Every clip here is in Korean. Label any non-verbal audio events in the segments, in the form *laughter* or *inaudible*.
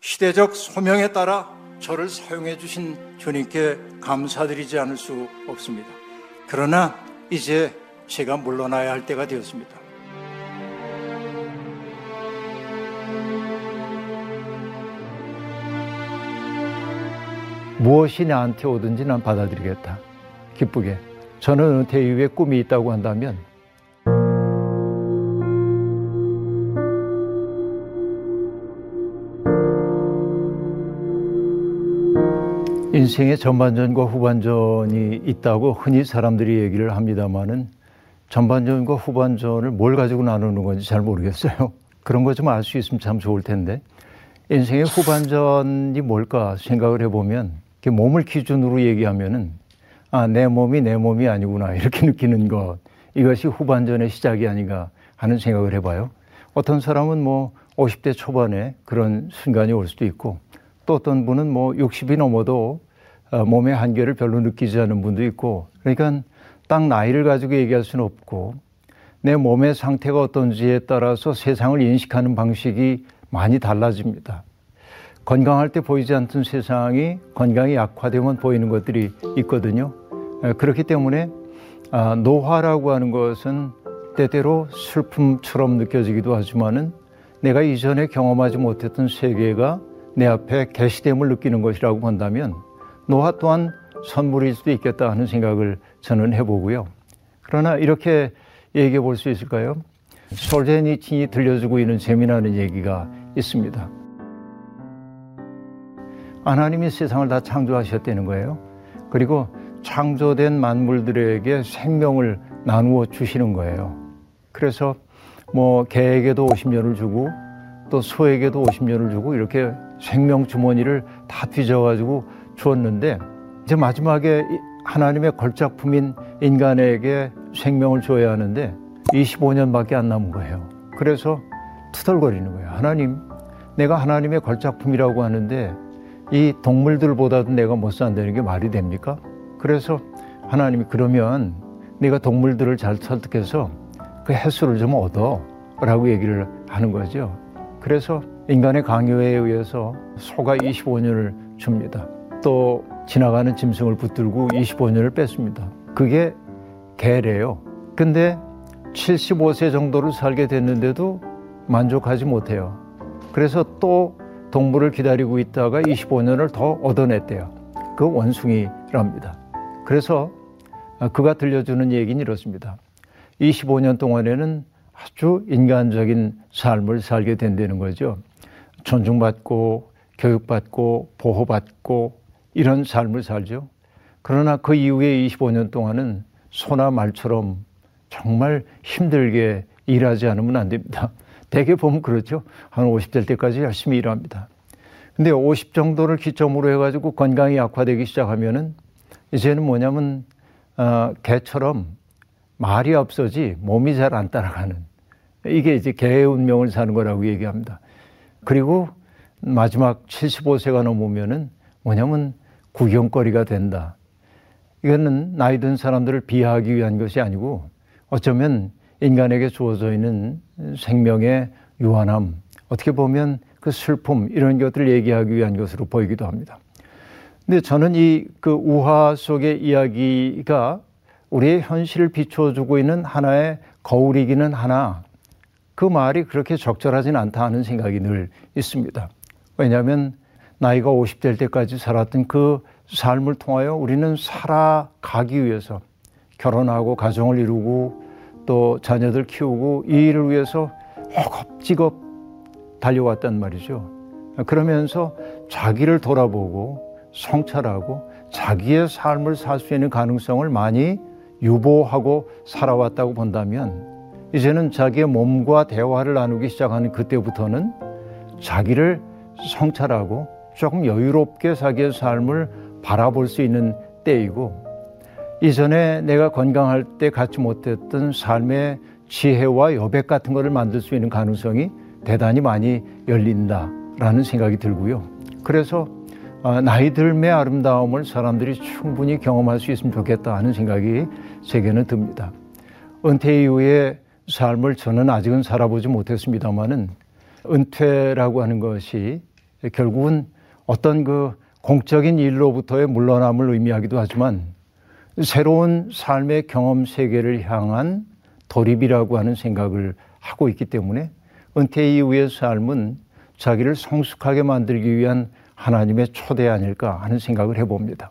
시대적 소명에 따라 저를 사용해 주신 주님께 감사드리지 않을 수 없습니다. 그러나 이제 제가 물러나야 할 때가 되었습니다. 무엇이 나한테 오든지 난 받아들이겠다. 기쁘게. 저는 은퇴 이후에 꿈이 있다고 한다면 인생의 전반전과 후반전이 있다고 흔히 사람들이 얘기를 합니다만은 전반전과 후반전을 뭘 가지고 나누는 건지 잘 모르겠어요. *laughs* 그런 거 좀 알 수 있으면 참 좋을 텐데 인생의 후반전이 뭘까 생각을 해보면 몸을 기준으로 얘기하면은 아, 내 몸이 내 몸이 아니구나 이렇게 *laughs* 느끼는 것 이것이 후반전의 시작이 아닌가 하는 생각을 해봐요. 어떤 사람은 뭐 50대 초반에 그런 순간이 올 수도 있고 또 어떤 분은 뭐 60이 넘어도 어, 몸의 한계를 별로 느끼지 않는 분도 있고 그러니까 딱 나이를 가지고 얘기할 수는 없고 내 몸의 상태가 어떤지에 따라서 세상을 인식하는 방식이 많이 달라집니다. 건강할 때 보이지 않던 세상이 건강이 약화되면 보이는 것들이 있거든요. 그렇기 때문에 아, 노화라고 하는 것은 때때로 슬픔처럼 느껴지기도 하지만은 내가 이전에 경험하지 못했던 세계가 내 앞에 개시됨을 느끼는 것이라고 본다면 노화 또한 선물일 수도 있겠다 하는 생각을 저는 해보고요. 그러나 이렇게 얘기해 볼 수 있을까요? 솔제니친이 들려주고 있는 재미나는 얘기가 있습니다. 하나님이 세상을 다 창조하셨다는 거예요. 그리고 창조된 만물들에게 생명을 나누어 주시는 거예요. 그래서 뭐 개에게도 50년을 주고 또 소에게도 50년을 주고 이렇게 생명 주머니를 다 뒤져가지고 주었는데 이제 마지막에 하나님의 걸작품인 인간에게 생명을 줘야 하는데 25년밖에 안 남은 거예요. 그래서 투덜거리는 거예요. 하나님, 내가 하나님의 걸작품이라고 하는데 이 동물들보다도 내가 못 산다는 게 말이 됩니까? 그래서 하나님이 그러면 내가 동물들을 잘 설득해서 그 횟수를 좀 얻어 라고 얘기를 하는 거죠. 그래서 인간의 강요에 의해서 소가 25년을 줍니다. 또 지나가는 짐승을 붙들고 25년을 뺐습니다. 그게 개래요. 근데 75세 정도를 살게 됐는데도 만족하지 못해요. 그래서 또 동물을 기다리고 있다가 25년을 더 얻어냈대요. 그 원숭이랍니다. 그래서 그가 들려주는 얘기는 이렇습니다. 25년 동안에는 아주 인간적인 삶을 살게 된다는 거죠. 존중받고 교육받고 보호받고 이런 삶을 살죠. 그러나 그 이후에 25년 동안은 소나 말처럼 정말 힘들게 일하지 않으면 안 됩니다. 대개 보면 그렇죠. 한 50 될 때까지 열심히 일합니다. 근데 50 정도를 기점으로 해가지고 건강이 악화되기 시작하면은 이제는 뭐냐면, 어, 개처럼 말이 없어지 몸이 잘 안 따라가는 이게 이제 개의 운명을 사는 거라고 얘기합니다. 그리고 마지막 75세가 넘으면은 뭐냐면 구경거리가 된다. 이거는 나이 든 사람들을 비하하기 위한 것이 아니고 어쩌면 인간에게 주어져 있는 생명의 유한함, 어떻게 보면 그 슬픔, 이런 것들을 얘기하기 위한 것으로 보이기도 합니다. 근데 저는 이 그 우화 속의 이야기가 우리의 현실을 비춰주고 있는 하나의 거울이기는 하나, 그 말이 그렇게 적절하진 않다 하는 생각이 늘 있습니다. 왜냐하면 나이가 50될 때까지 살았던 그 삶을 통하여 우리는 살아가기 위해서 결혼하고 가정을 이루고 또 자녀들 키우고 이 일을 위해서 허겁지겁 달려왔단 말이죠. 그러면서 자기를 돌아보고 성찰하고 자기의 삶을 살 수 있는 가능성을 많이 유보하고 살아왔다고 본다면 이제는 자기의 몸과 대화를 나누기 시작하는 그때부터는 자기를 성찰하고 조금 여유롭게 자기의 삶을 바라볼 수 있는 때이고 이전에 내가 건강할 때 갖지 못했던 삶의 지혜와 여백 같은 것을 만들 수 있는 가능성이 대단히 많이 열린다라는 생각이 들고요. 그래서 아, 나이 들의 아름다움을 사람들이 충분히 경험할 수 있으면 좋겠다 하는 생각이 제게는 듭니다. 은퇴 이후에 삶을 저는 아직은 살아보지 못했습니다만은 은퇴라고 하는 것이 결국은 어떤 그 공적인 일로부터의 물러남을 의미하기도 하지만 새로운 삶의 경험 세계를 향한 돌입이라고 하는 생각을 하고 있기 때문에 은퇴 이후의 삶은 자기를 성숙하게 만들기 위한 하나님의 초대 아닐까 하는 생각을 해봅니다.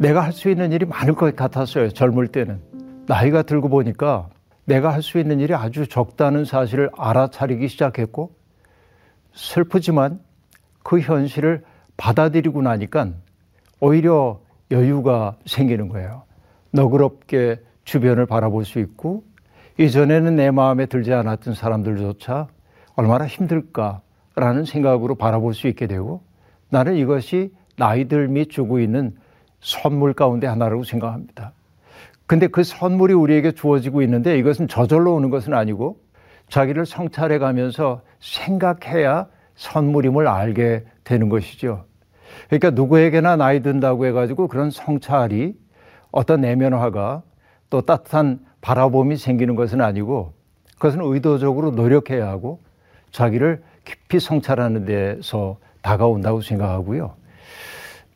내가 할 수 있는 일이 많을 것 같았어요. 젊을 때는. 나이가 들고 보니까 내가 할 수 있는 일이 아주 적다는 사실을 알아차리기 시작했고 슬프지만 그 현실을 받아들이고 나니까 오히려 여유가 생기는 거예요. 너그럽게 주변을 바라볼 수 있고 이전에는 내 마음에 들지 않았던 사람들조차 얼마나 힘들까라는 생각으로 바라볼 수 있게 되고 나는 이것이 나이들미 주고 있는 선물 가운데 하나라고 생각합니다. 근데 그 선물이 우리에게 주어지고 있는데 이것은 저절로 오는 것은 아니고 자기를 성찰해 가면서 생각해야 선물임을 알게 되는 것이죠. 그러니까 누구에게나 나이 든다고 해가지고 그런 성찰이 어떤 내면화가 또 따뜻한 바라봄이 생기는 것은 아니고 그것은 의도적으로 노력해야 하고 자기를 깊이 성찰하는 데서 다가온다고 생각하고요.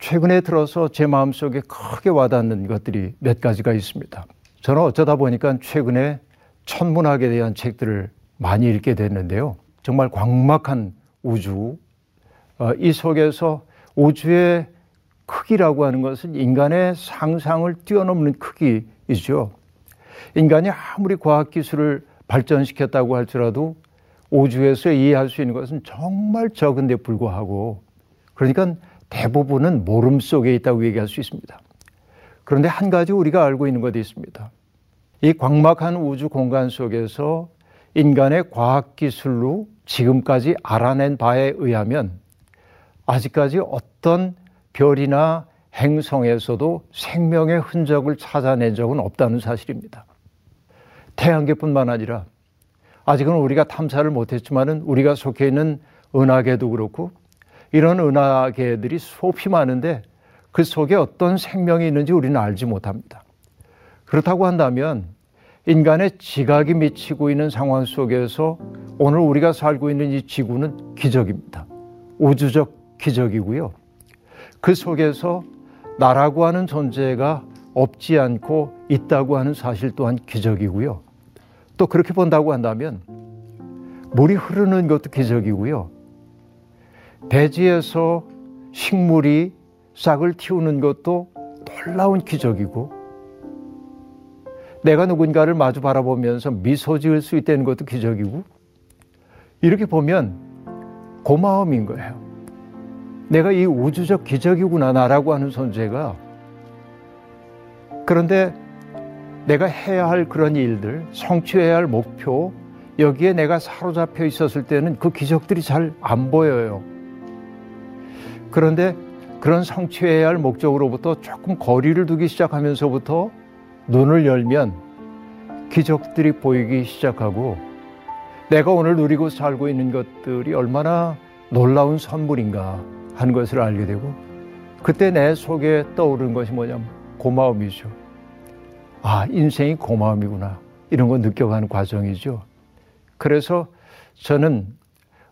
최근에 들어서 제 마음속에 크게 와닿는 것들이 몇 가지가 있습니다. 저는 어쩌다 보니까 최근에 천문학에 대한 책들을 많이 읽게 됐는데요. 정말 광막한 우주, 어, 이 속에서 우주의 크기라고 하는 것은 인간의 상상을 뛰어넘는 크기이죠. 인간이 아무리 과학기술을 발전시켰다고 할지라도 우주에서 이해할 수 있는 것은 정말 적은데 불구하고 그러니까 대부분은 모름 속에 있다고 얘기할 수 있습니다. 그런데 한 가지 우리가 알고 있는 것이 있습니다. 이 광막한 우주 공간 속에서 인간의 과학 기술로 지금까지 알아낸 바에 의하면 아직까지 어떤 별이나 행성에서도 생명의 흔적을 찾아낸 적은 없다는 사실입니다. 태양계뿐만 아니라 아직은 우리가 탐사를 못했지만은 우리가 속해 있는 은하계도 그렇고 이런 은하계들이 수없이 많은데 그 속에 어떤 생명이 있는지 우리는 알지 못합니다. 그렇다고 한다면 인간의 지각이 미치고 있는 상황 속에서 오늘 우리가 살고 있는 이 지구는 기적입니다. 우주적 기적이고요. 그 속에서 나라고 하는 존재가 없지 않고 있다고 하는 사실 또한 기적이고요. 또 그렇게 본다고 한다면 물이 흐르는 것도 기적이고요. 대지에서 식물이 싹을 틔우는 것도 놀라운 기적이고 내가 누군가를 마주 바라보면서 미소 지을 수 있다는 것도 기적이고 이렇게 보면 고마움인 거예요. 내가 이 우주적 기적이구나 나라고 하는 존재가 그런데 내가 해야 할 그런 일들, 성취해야 할 목표, 여기에 내가 사로잡혀 있었을 때는 그 기적들이 잘 안 보여요. 그런데 그런 성취해야 할 목적으로부터 조금 거리를 두기 시작하면서부터 눈을 열면 기적들이 보이기 시작하고 내가 오늘 누리고 살고 있는 것들이 얼마나 놀라운 선물인가 하는 것을 알게 되고 그때 내 속에 떠오르는 것이 뭐냐면 고마움이죠. 아, 인생이 고마움이구나. 이런 거 느껴가는 과정이죠. 그래서 저는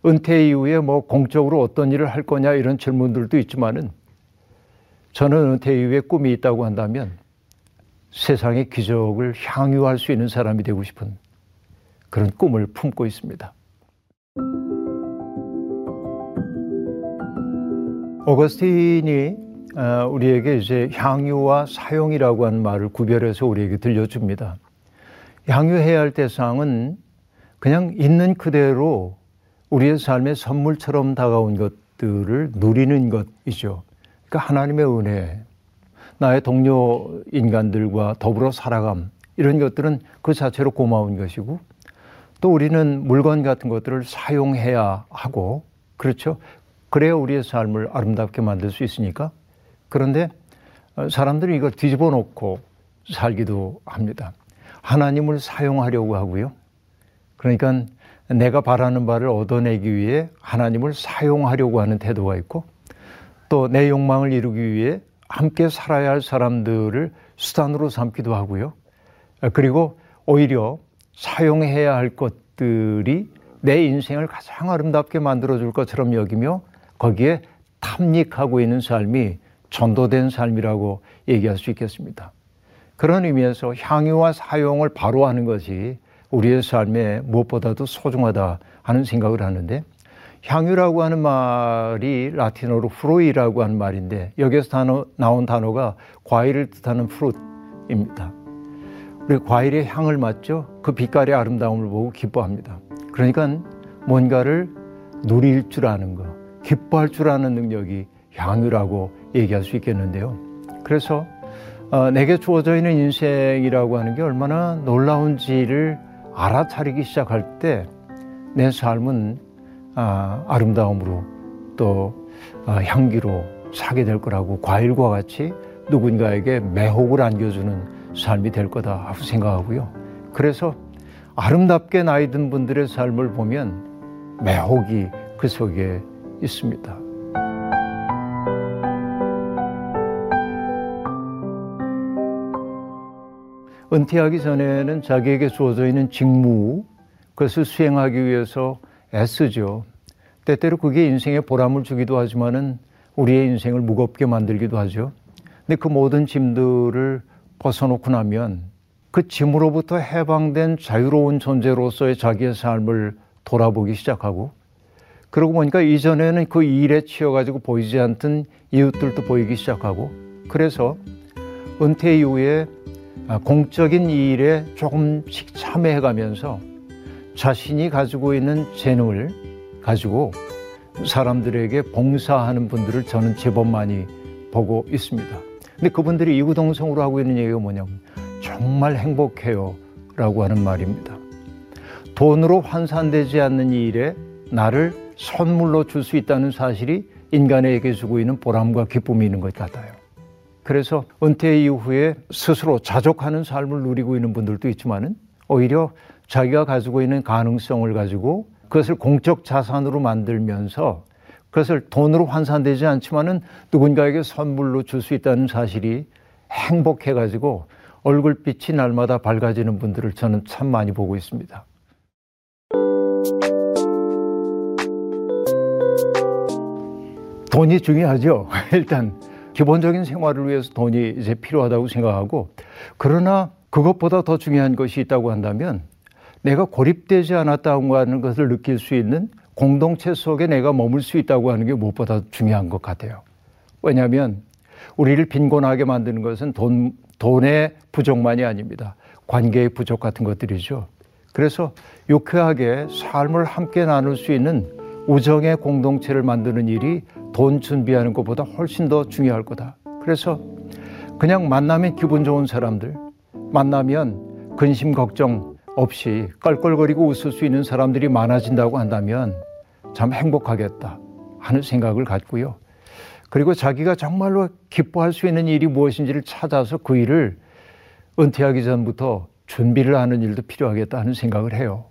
은퇴 이후에 뭐 공적으로 어떤 일을 할 거냐 이런 질문들도 있지만은 저는 은퇴 이후에 꿈이 있다고 한다면 세상의 기적을 향유할 수 있는 사람이 되고 싶은 그런 꿈을 품고 있습니다. 오거스틴이 어, 우리에게 이제 향유와 사용이라고 하는 말을 구별해서 우리에게 들려줍니다. 향유해야 할 대상은 그냥 있는 그대로 우리의 삶의 선물처럼 다가온 것들을 누리는 것이죠. 그러니까 하나님의 은혜, 나의 동료 인간들과 더불어 살아감, 이런 것들은 그 자체로 고마운 것이고, 또 우리는 물건 같은 것들을 사용해야 하고, 그렇죠? 그래야 우리의 삶을 아름답게 만들 수 있으니까. 그런데 사람들이 이걸 뒤집어 놓고 살기도 합니다. 하나님을 사용하려고 하고요. 그러니까 내가 바라는 바를 얻어내기 위해 하나님을 사용하려고 하는 태도가 있고 또 내 욕망을 이루기 위해 함께 살아야 할 사람들을 수단으로 삼기도 하고요. 그리고 오히려 사용해야 할 것들이 내 인생을 가장 아름답게 만들어줄 것처럼 여기며 거기에 탐닉하고 있는 삶이 전도된 삶이라고 얘기할 수 있겠습니다. 그런 의미에서 향유와 사용을 바로 하는 것이 우리의 삶에 무엇보다도 소중하다 하는 생각을 하는데 향유라고 하는 말이 라틴어로 프로이라고 하는 말인데 여기서 단어, 나온 단어가 과일을 뜻하는 프루트입니다. 우리 과일의 향을 맡죠. 그 빛깔의 아름다움을 보고 기뻐합니다. 그러니까 뭔가를 누릴 줄 아는 거, 기뻐할 줄 아는 능력이 향유라고 얘기할 수 있겠는데요. 그래서 어, 내게 주어져 있는 인생이라고 하는 게 얼마나 놀라운지를 알아차리기 시작할 때 내 삶은 아, 아름다움으로 또 아, 향기로 사게 될 거라고 과일과 같이 누군가에게 매혹을 안겨주는 삶이 될 거다 하고 생각하고요. 그래서 아름답게 나이 든 분들의 삶을 보면 매혹이 그 속에 있습니다. 은퇴하기 전에는 자기에게 주어져 있는 직무, 그것을 수행하기 위해서 애쓰죠. 때때로 그게 인생에 보람을 주기도 하지만은 우리의 인생을 무겁게 만들기도 하죠. 근데 그 모든 짐들을 벗어놓고 나면 그 짐으로부터 해방된 자유로운 존재로서의 자기의 삶을 돌아보기 시작하고 그러고 보니까 이전에는 그 일에 치여가지고 보이지 않던 이웃들도 보이기 시작하고 그래서 은퇴 이후에 아, 공적인 일에 조금씩 참여해 가면서 자신이 가지고 있는 재능을 가지고 사람들에게 봉사하는 분들을 저는 제법 많이 보고 있습니다. 근데 그분들이 이구동성으로 하고 있는 얘기가 뭐냐면 정말 행복해요 라고 하는 말입니다. 돈으로 환산되지 않는 일에 나를 선물로 줄 수 있다는 사실이 인간에게 주고 있는 보람과 기쁨이 있는 것 같아요. 그래서 은퇴 이후에 스스로 자족하는 삶을 누리고 있는 분들도 있지만은 오히려 자기가 가지고 있는 가능성을 가지고 그것을 공적 자산으로 만들면서 그것을 돈으로 환산되지 않지만은 누군가에게 선물로 줄 수 있다는 사실이 행복해 가지고 얼굴빛이 날마다 밝아지는 분들을 저는 참 많이 보고 있습니다. 돈이 중요하죠. *laughs* 일단 기본적인 생활을 위해서 돈이 이제 필요하다고 생각하고 그러나 그것보다 더 중요한 것이 있다고 한다면 내가 고립되지 않았다고 하는 것을 느낄 수 있는 공동체 속에 내가 머물 수 있다고 하는 게 무엇보다 중요한 것 같아요. 왜냐하면 우리를 빈곤하게 만드는 것은 돈, 돈의 부족만이 아닙니다. 관계의 부족 같은 것들이죠. 그래서 유쾌하게 삶을 함께 나눌 수 있는 우정의 공동체를 만드는 일이 돈 준비하는 것보다 훨씬 더 중요할 거다. 그래서 그냥 만나면 기분 좋은 사람들, 만나면 근심 걱정 없이 껄껄거리고 웃을 수 있는 사람들이 많아진다고 한다면 참 행복하겠다 하는 생각을 갖고요. 그리고 자기가 정말로 기뻐할 수 있는 일이 무엇인지를 찾아서 그 일을 은퇴하기 전부터 준비를 하는 일도 필요하겠다 하는 생각을 해요.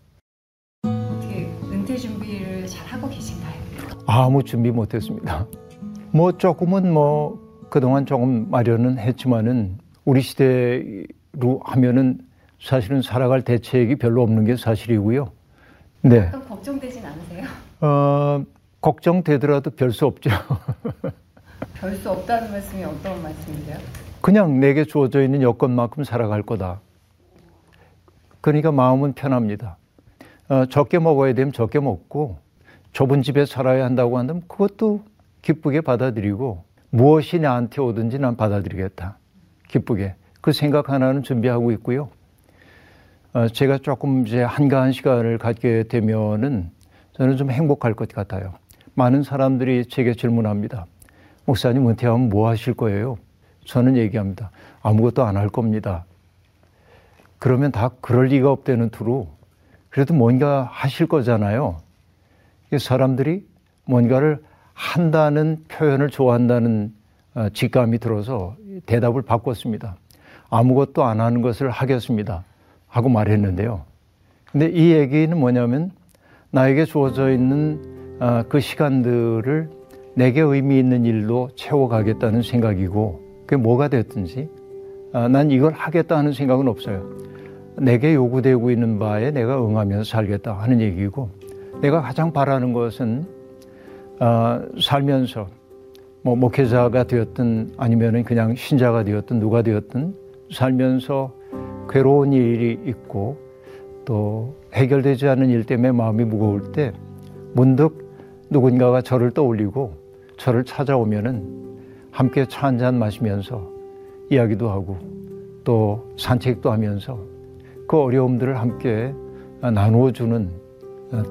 아무 준비 못했습니다. 뭐 조금은 뭐 그동안 조금 마련은 했지만은 우리 시대로 하면은 사실은 살아갈 대책이 별로 없는 게 사실이고요. 네. 걱정되진 않으세요? 어, 걱정되더라도 별 수 없죠. *laughs* 별 수 없다는 말씀이 어떤 말씀이세요? 그냥 내게 주어져 있는 여건만큼 살아갈 거다. 그러니까 마음은 편합니다. 어, 적게 먹어야 되면 적게 먹고 좁은 집에 살아야 한다고 한다면 그것도 기쁘게 받아들이고 무엇이 나한테 오든지 난 받아들이겠다. 기쁘게. 그 생각 하나는 준비하고 있고요. 어, 제가 조금 이제 한가한 시간을 갖게 되면은 저는 좀 행복할 것 같아요. 많은 사람들이 제게 질문합니다. 목사님 은퇴하면 뭐 하실 거예요? 저는 얘기합니다. 아무것도 안 할 겁니다. 그러면 다 그럴 리가 없다는 투로 그래도 뭔가 하실 거잖아요. 사람들이 뭔가를 한다는 표현을 좋아한다는 어, 직감이 들어서 대답을 바꿨습니다. 아무것도 안 하는 것을 하겠습니다. 하고 말했는데요. 근데 이 얘기는 뭐냐면 나에게 주어져 있는 어, 그 시간들을 내게 의미 있는 일로 채워가겠다는 생각이고 그게 뭐가 됐든지 어, 난 이걸 하겠다 는 생각은 없어요. 내게 요구되고 있는 바에 내가 응하면서 살겠다 하는 얘기고 내가 가장 바라는 것은 어, 살면서 뭐 목회자가 되었든 아니면은 그냥 신자가 되었든 누가 되었든 살면서 괴로운 일이 있고 또 해결되지 않는 일 때문에 마음이 무거울 때 문득 누군가가 저를 떠올리고 저를 찾아오면은 함께 차 한 잔 마시면서 이야기도 하고 또 산책도 하면서 그 어려움들을 함께 나누어 주는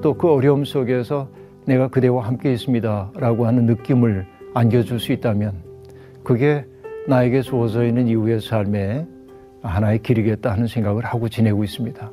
또 그 어려움 속에서 내가 그대와 함께 있습니다 라고 하는 느낌을 안겨줄 수 있다면 그게 나에게 주어져 있는 이후의 삶의 하나의 길이겠다 하는 생각을 하고 지내고 있습니다.